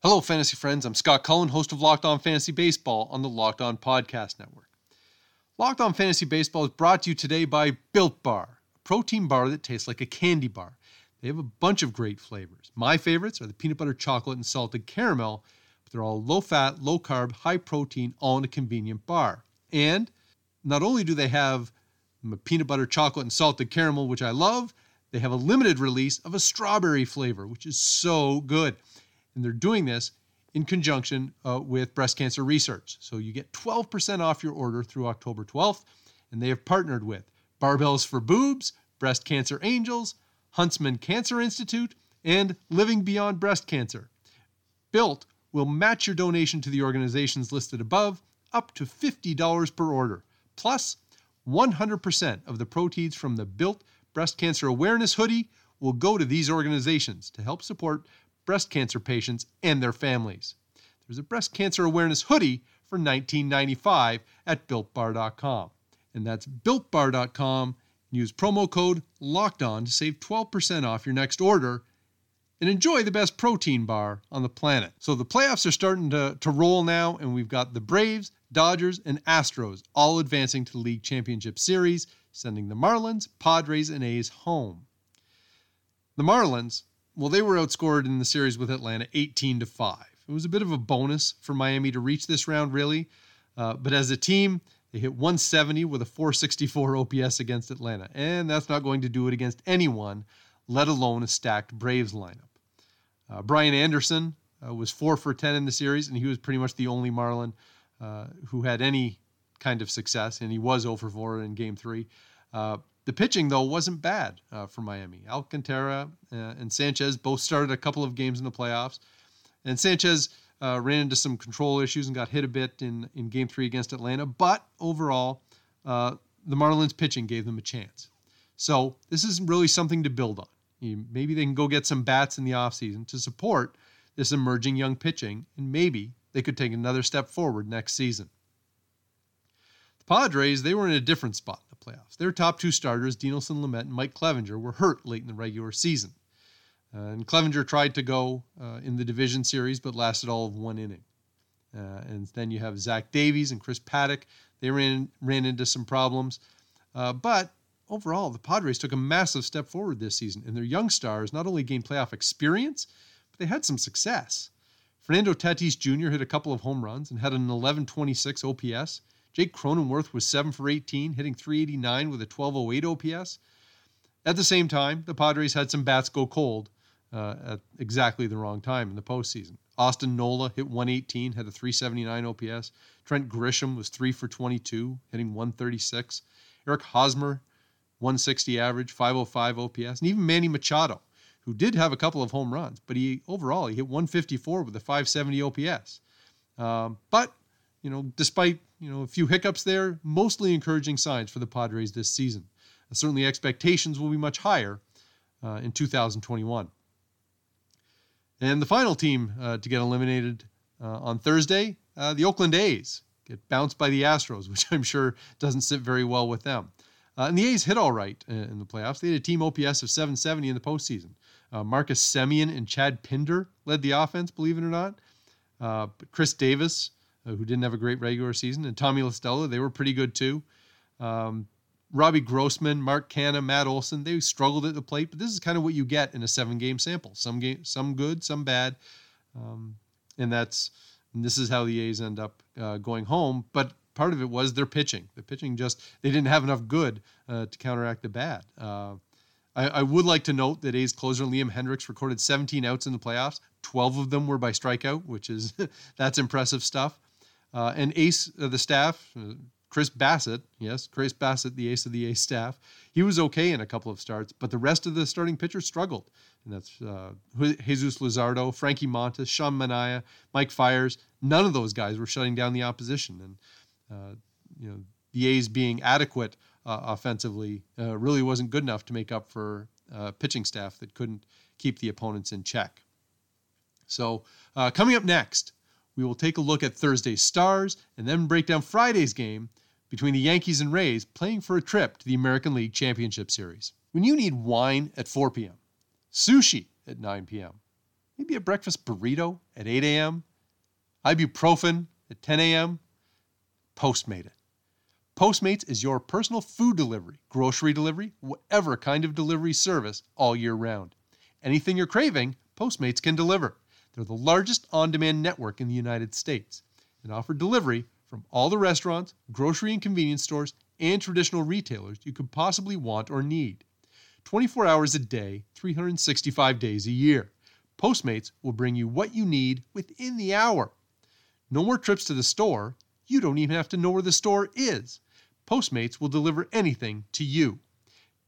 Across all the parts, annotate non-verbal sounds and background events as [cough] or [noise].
Hello, fantasy friends. I'm Scott Cullen, host of Locked On Fantasy Baseball on the Locked On Podcast Network. Locked On Fantasy Baseball is brought to you today by Built Bar, a protein bar that tastes like a candy bar. They have a bunch of great flavors. My favorites are the peanut butter chocolate and salted caramel, but they're all low fat, low carb, high protein, all in a convenient bar. And not only do they have peanut butter chocolate and salted caramel, which I love, they have a limited release of a strawberry flavor, which is so good. And they're doing this in conjunction uh, with breast cancer research. So you get 12% off your order through October 12th. And they have partnered with Barbells for Boobs, Breast Cancer Angels, Huntsman Cancer Institute, and Living Beyond Breast Cancer. Built will match your donation to the organizations listed above up to $50 per order. Plus, 100% of the proceeds from the Built Breast Cancer Awareness Hoodie will go to these organizations to help support breast cancer patients and their families. There's a breast cancer awareness hoodie for $19.95 at builtbar.com. And that's builtbar.com. Use promo code locked on to save 12% off your next order and enjoy the best protein bar on the planet. So the playoffs are starting to, to roll now, and we've got the Braves, Dodgers, and Astros all advancing to the League Championship Series, sending the Marlins, Padres, and A's home. The Marlins well, they were outscored in the series with Atlanta 18 to 5. It was a bit of a bonus for Miami to reach this round, really. Uh, but as a team, they hit 170 with a 464 OPS against Atlanta. And that's not going to do it against anyone, let alone a stacked Braves lineup. Uh, Brian Anderson uh, was 4 for 10 in the series, and he was pretty much the only Marlin uh, who had any kind of success, and he was over 4 in game three. Uh, the pitching, though, wasn't bad uh, for Miami. Alcantara uh, and Sanchez both started a couple of games in the playoffs. And Sanchez uh, ran into some control issues and got hit a bit in, in game three against Atlanta. But overall, uh, the Marlins pitching gave them a chance. So this is really something to build on. You, maybe they can go get some bats in the offseason to support this emerging young pitching, and maybe they could take another step forward next season. The Padres, they were in a different spot playoffs. Their top two starters, Dinelson Lamet and Mike Clevinger, were hurt late in the regular season. Uh, and Clevinger tried to go uh, in the division series, but lasted all of one inning. Uh, and then you have Zach Davies and Chris Paddack. They ran ran into some problems, uh, but overall, the Padres took a massive step forward this season, and their young stars not only gained playoff experience, but they had some success. Fernando Tatis Jr. hit a couple of home runs and had an 1126 OPS. Jake Cronenworth was 7 for 18, hitting 389 with a 1208 OPS. At the same time, the Padres had some bats go cold uh, at exactly the wrong time in the postseason. Austin Nola hit 118, had a 379 OPS. Trent Grisham was 3 for 22, hitting 136. Eric Hosmer, 160 average, 505 OPS. And even Manny Machado, who did have a couple of home runs, but he overall he hit 154 with a 570 OPS. Um, but you know, despite you know a few hiccups there, mostly encouraging signs for the Padres this season. Uh, certainly, expectations will be much higher uh, in 2021. And the final team uh, to get eliminated uh, on Thursday, uh, the Oakland A's, get bounced by the Astros, [laughs] which I'm sure doesn't sit very well with them. Uh, and the A's hit all right in the playoffs. They had a team OPS of 770 in the postseason. Marcus Semien and Chad Pinder led the offense, believe it or not. but Khris Davis uh, who didn't have a great regular season, and Tommy La Stella, they were pretty good too. Um, Robbie Grossman, Mark Canha, Matt Olson, they struggled at the plate, but this is kind of what you get in a seven-game sample. Some game, some good, some bad, um, and that's and this is how the A's end up uh, going home. But part of it was their pitching. The pitching just they didn't have enough good uh, to counteract the bad. Uh, I, I, would like to note that A's closer Liam Hendriks recorded 17 outs in the playoffs. 12 of them were by strikeout, which is [laughs] that's impressive stuff. Uh, and ace of the staff, uh, Chris Bassitt, yes, Chris Bassitt, the ace of the ace staff, he was okay in a couple of starts, but the rest of the starting pitchers struggled. and that's uh, Jesus Luzardo, Frankie Montas, Sean Manaea, Mike Fiers. None of those guys were shutting down the opposition, and uh, you know the A's being adequate uh, offensively uh, really wasn't good enough to make up for pitching staff that couldn't keep the opponents in check. So coming up next, we will take a look at Thursday's Stars and then break down Friday's game between the Yankees and Rays playing for a trip to the American League Championship Series. When you need wine at 4 p.m., sushi at 9 p.m., maybe a breakfast burrito at 8 a.m., ibuprofen at 10 a.m., Postmate it. Postmates is your personal food delivery, grocery delivery, whatever kind of delivery service all year round. Anything you're craving, Postmates can deliver. They're the largest on demand network in the United States and offer delivery from all the restaurants, grocery and convenience stores, and traditional retailers you could possibly want or need. 24 hours a day, 365 days a year. Postmates will bring you what you need within the hour. No more trips to the store. You don't even have to know where the store is. Postmates will deliver anything to you.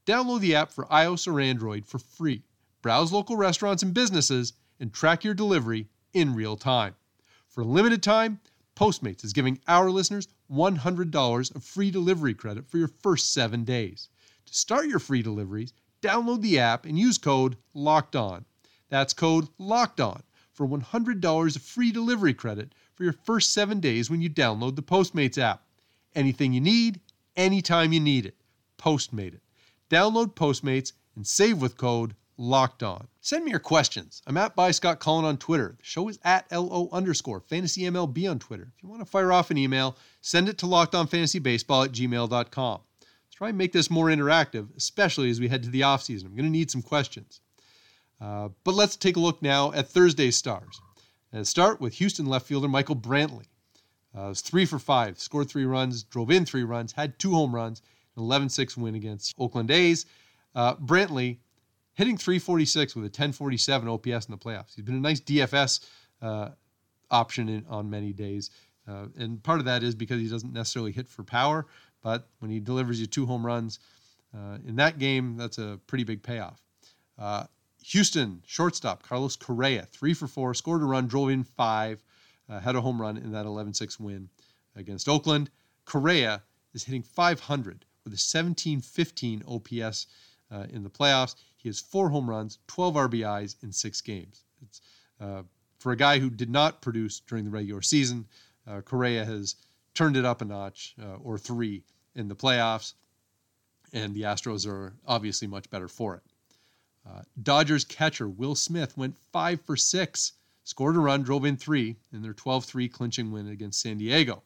Download the app for iOS or Android for free. Browse local restaurants and businesses and track your delivery in real time. For a limited time, Postmates is giving our listeners $100 of free delivery credit for your first seven days. To start your free deliveries, download the app and use code LOCKED ON. That's code LOCKED ON for $100 of free delivery credit for your first seven days when you download the Postmates app. Anything you need, anytime you need it. Postmate it. Download Postmates and save with code locked on. Send me your questions. I'm at by Scott Cullen on Twitter. The show is at LO underscore fantasy MLB on Twitter. If you want to fire off an email, send it to lockedonfantasybaseball at gmail.com. Let's try and make this more interactive, especially as we head to the offseason. I'm going to need some questions. Uh, but let's take a look now at Thursday's stars. And start with Houston left fielder Michael Brantley. Uh, was three for five, scored three runs, drove in three runs, had two home runs, an 11 6 win against Oakland A's. Uh, Brantley hitting 346 with a 1047 OPS in the playoffs. He's been a nice DFS uh, option in, on many days. Uh, and part of that is because he doesn't necessarily hit for power, but when he delivers you two home runs uh, in that game, that's a pretty big payoff. Uh, Houston shortstop Carlos Correa, three for four, scored a run, drove in five, uh, had a home run in that 11 6 win against Oakland. Correa is hitting 500 with a 1715 OPS uh, in the playoffs. He has four home runs, 12 RBIs in six games. It's, uh, for a guy who did not produce during the regular season, uh, Correa has turned it up a notch uh, or three in the playoffs, and the Astros are obviously much better for it. Uh, Dodgers catcher Will Smith went five for six, scored a run, drove in three in their 12 3 clinching win against San Diego.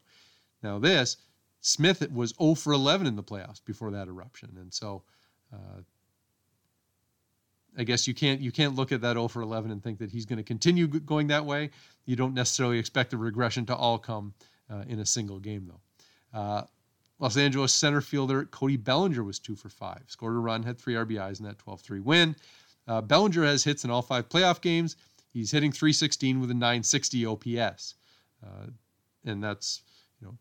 Now, this, Smith was 0 for 11 in the playoffs before that eruption. And so uh, I guess you can't you can't look at that 0 for 11 and think that he's going to continue going that way. You don't necessarily expect the regression to all come uh, in a single game, though. Uh, Los Angeles center fielder Cody Bellinger was two for five, scored a run, had three RBIs in that 12-3 win. Uh, Bellinger has hits in all five playoff games. He's hitting 316 with a 960 OPS, uh, and that's you know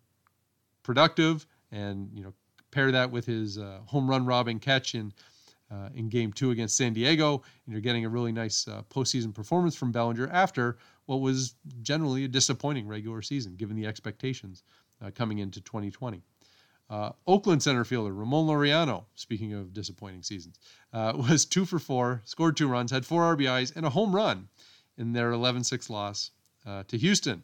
productive. And you know pair that with his uh, home run robbing catch in uh, in game two against San Diego, and you're getting a really nice uh, postseason performance from Bellinger after what was generally a disappointing regular season, given the expectations uh, coming into 2020. Uh, Oakland center fielder Ramon Laureano, speaking of disappointing seasons, uh, [laughs] was two for four, scored two runs, had four RBIs, and a home run in their 11 6 loss uh, to Houston.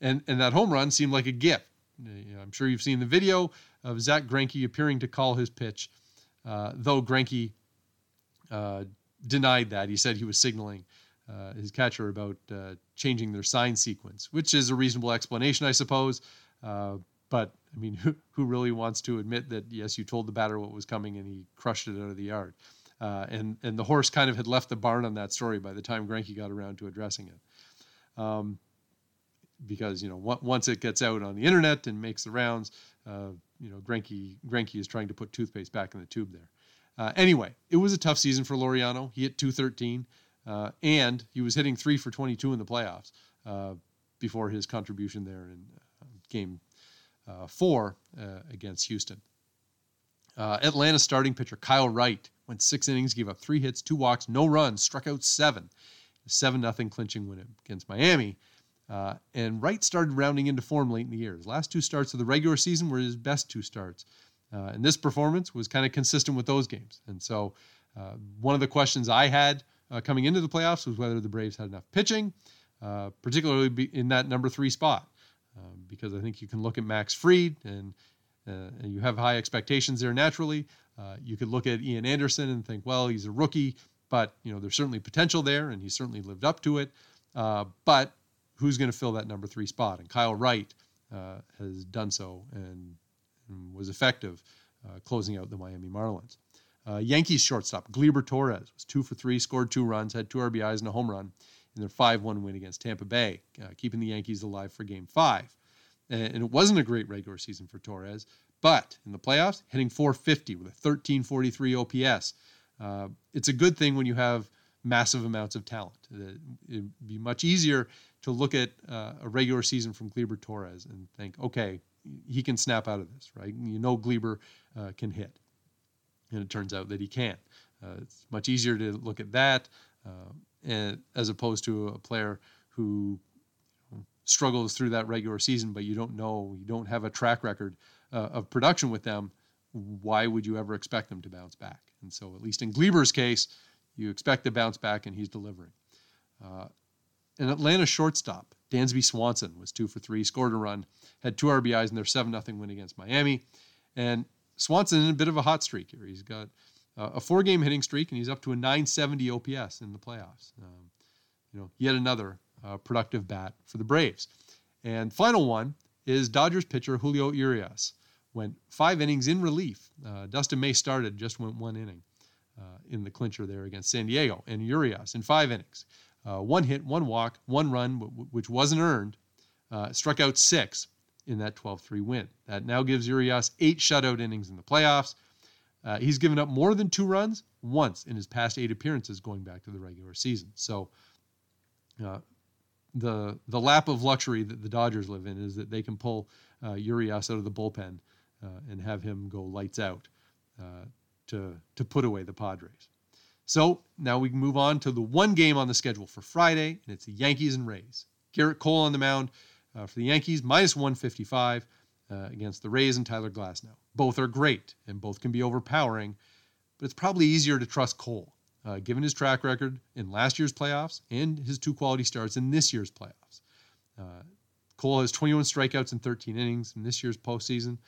And, and that home run seemed like a gift. I'm sure you've seen the video of Zack Greinke appearing to call his pitch, though Greinke uh, denied that. He said he was signaling uh, his catcher about uh, changing their sign sequence, which is a reasonable explanation, I suppose. Uh, but I mean, [laughs] who, who really wants to admit that yes, you told the batter what was coming and he crushed it out of the yard? Uh, and and the horse kind of had left the barn on that story by the time Greinke got around to addressing it. Um, because you know once it gets out on the internet and makes the rounds, uh, you know Greinke is trying to put toothpaste back in the tube there. Uh, anyway, it was a tough season for Laureano. He hit 213, uh, and he was hitting three for 22 in the playoffs uh, before his contribution there in uh, game four against Houston. Atlanta starting pitcher Kyle Wright Went six innings, gave up three hits, two walks, no runs, struck out seven. 7 nothing clinching win against Miami. Uh, and Wright started rounding into form late in the year. His last two starts of the regular season were his best two starts. Uh, and this performance was kind of consistent with those games. And so, uh, one of the questions I had uh, coming into the playoffs was whether the Braves had enough pitching, uh, particularly in that number three spot. Um, because I think you can look at Max Fried and, uh, and you have high expectations there naturally. you could look at Ian Anderson and think, well, he's a rookie, but you know there's certainly potential there, and he certainly lived up to it. but who's going to fill that number three spot? And Kyle Wright uh, has done so and, and was effective uh, closing out the Miami Marlins. Uh, Yankees shortstop Gleyber Torres was two for three, scored two runs, had two RBIs and a home run in their 5 1 win against Tampa Bay, uh, keeping the Yankees alive for game five. And, and it wasn't a great regular season for Torres, but in the playoffs, hitting 450 with a 1343 OPS. Uh, it's a good thing when you have massive amounts of talent. It'd be much easier to look at uh, a regular season from Gleyber Torres and think, okay, he can snap out of this, right? You know, Gleyber uh, can hit, and it turns out that he can. Uh, it's much easier to look at that uh, and, as opposed to a player who struggles through that regular season, but you don't know, you don't have a track record uh, of production with them. Why would you ever expect them to bounce back? And so, at least in Gleyber's case, you expect to bounce back, and he's delivering. An Atlanta shortstop, Dansby Swanson, was two for three, scored a run, had two RBIs in their 7 0 win against Miami. And Swanson in a bit of a hot streak here. He's got uh, a four game hitting streak, and he's up to a 970 OPS in the playoffs. Um, you know, yet another uh, productive bat for the Braves. And final one is Dodgers pitcher Julio Urias. Went five innings in relief. Uh, Dustin May started, just went one inning uh, in the clincher there against San Diego. And Urias in five innings uh, one hit, one walk, one run, which wasn't earned, uh, struck out six in that 12 3 win. That now gives Urias eight shutout innings in the playoffs. Uh, he's given up more than two runs once in his past eight appearances going back to the regular season. So, uh, the the lap of luxury that the Dodgers live in is that they can pull uh, Urias out of the bullpen uh, and have him go lights out to to put away the Padres. So now we can move on to the one game on the schedule for Friday, and it's the Yankees and Rays. Gerrit Cole on the mound uh, for the Yankees, minus 155 uh, against the Rays and Tyler Glasnow. Both are great, and both can be overpowering, but it's probably easier to trust Cole, uh, given his track record in last year's playoffs and his two quality starts in this year's playoffs. Uh, Cole has 21 strikeouts in 13 innings in this year's postseason.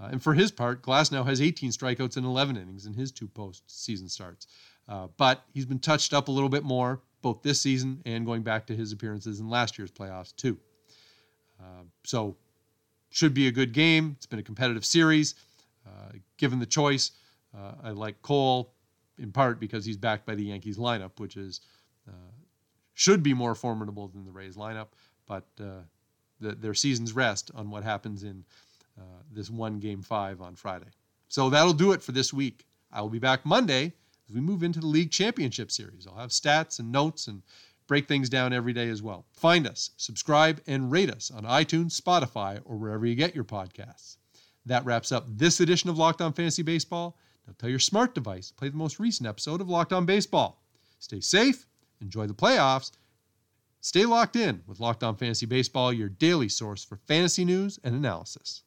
Uh, and for his part, Glasnow has 18 strikeouts in 11 innings in his two postseason starts. Uh, but he's been touched up a little bit more, both this season and going back to his appearances in last year's playoffs, too. Uh, so, should be a good game. It's been a competitive series. Uh, given the choice, uh, I like Cole in part because he's backed by the Yankees lineup, which is uh, should be more formidable than the Rays lineup, but the, their season's rest on what happens in this one game five on Friday. So that'll do it for this week. I will be back Monday as we move into the league championship series. I'll have stats and notes and break things down every day as well. Find us, subscribe, and rate us on iTunes, Spotify, or wherever you get your podcasts. That wraps up this edition of Locked On Fantasy Baseball. Now tell your smart device to play the most recent episode of Locked On Baseball. Stay safe, enjoy the playoffs, stay locked in with Locked On Fantasy Baseball, your daily source for fantasy news and analysis.